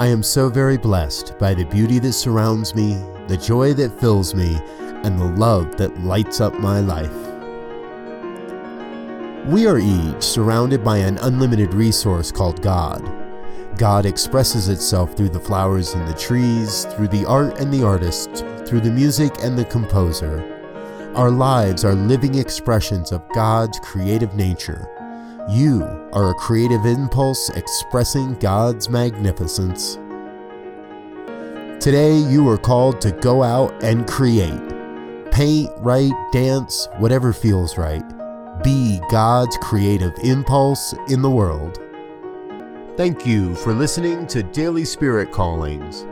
I am so very blessed by the beauty that surrounds me, the joy that fills me, and the love that lights up my life. We are each surrounded by an unlimited resource called God. God expresses itself through the flowers and the trees, through the art and the artist, through the music and the composer. Our lives are living expressions of God's creative nature. You are a creative impulse expressing God's magnificence. Today, you are called to go out and create. Paint, write, dance, whatever feels right. Be God's creative impulse in the world. Thank you for listening to Daily Spirit Callings.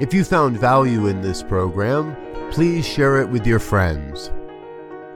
If you found value in this program, please share it with your friends.